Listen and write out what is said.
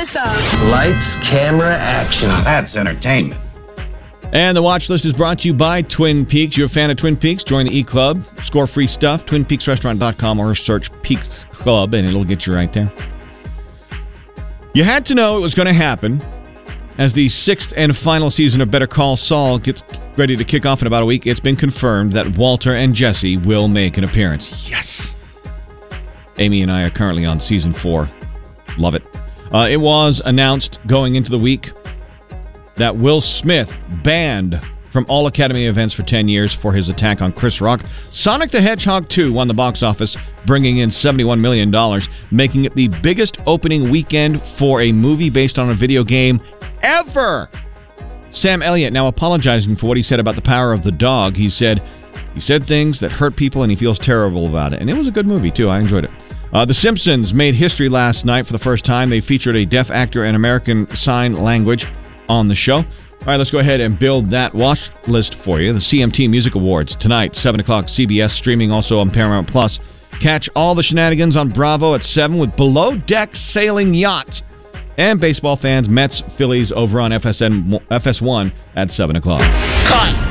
this up. Lights, camera, action. That's entertainment. And the watch list is brought to you by Twin Peaks. You're a fan of Twin Peaks? Join the E Club. Score free stuff. TwinPeaksRestaurant.com or search Peaks Club and it'll get you right there. You had to know it was going to happen as the sixth and final season of Better Call Saul gets ready to kick off in about a week. It's been confirmed that Walter and Jesse will make an appearance. Yes. Amy and I are currently on season four. Love it. Uh, it was announced going into the week that Will Smith banned from all Academy events for 10 years for his attack on Chris Rock. Sonic the Hedgehog 2 won the box office, bringing in $71 million, making it the biggest opening weekend for a movie based on a video game ever. Sam Elliott now apologizing for what he said about the power of the dog. He said, he said things that hurt people and he feels terrible about it. And it was a good movie, too. I enjoyed it. Uh, the Simpsons made history last night for the first time. They featured a deaf actor and American Sign Language on the show. All right, let's go ahead and build that watch list for you. The CMT Music Awards tonight, 7 o'clock, CBS, streaming also on Paramount Plus. Catch all the shenanigans on Bravo at 7 with Below Deck Sailing Yacht. And baseball fans, Mets, Phillies over on FSN, FS1 at 7 o'clock. Cut.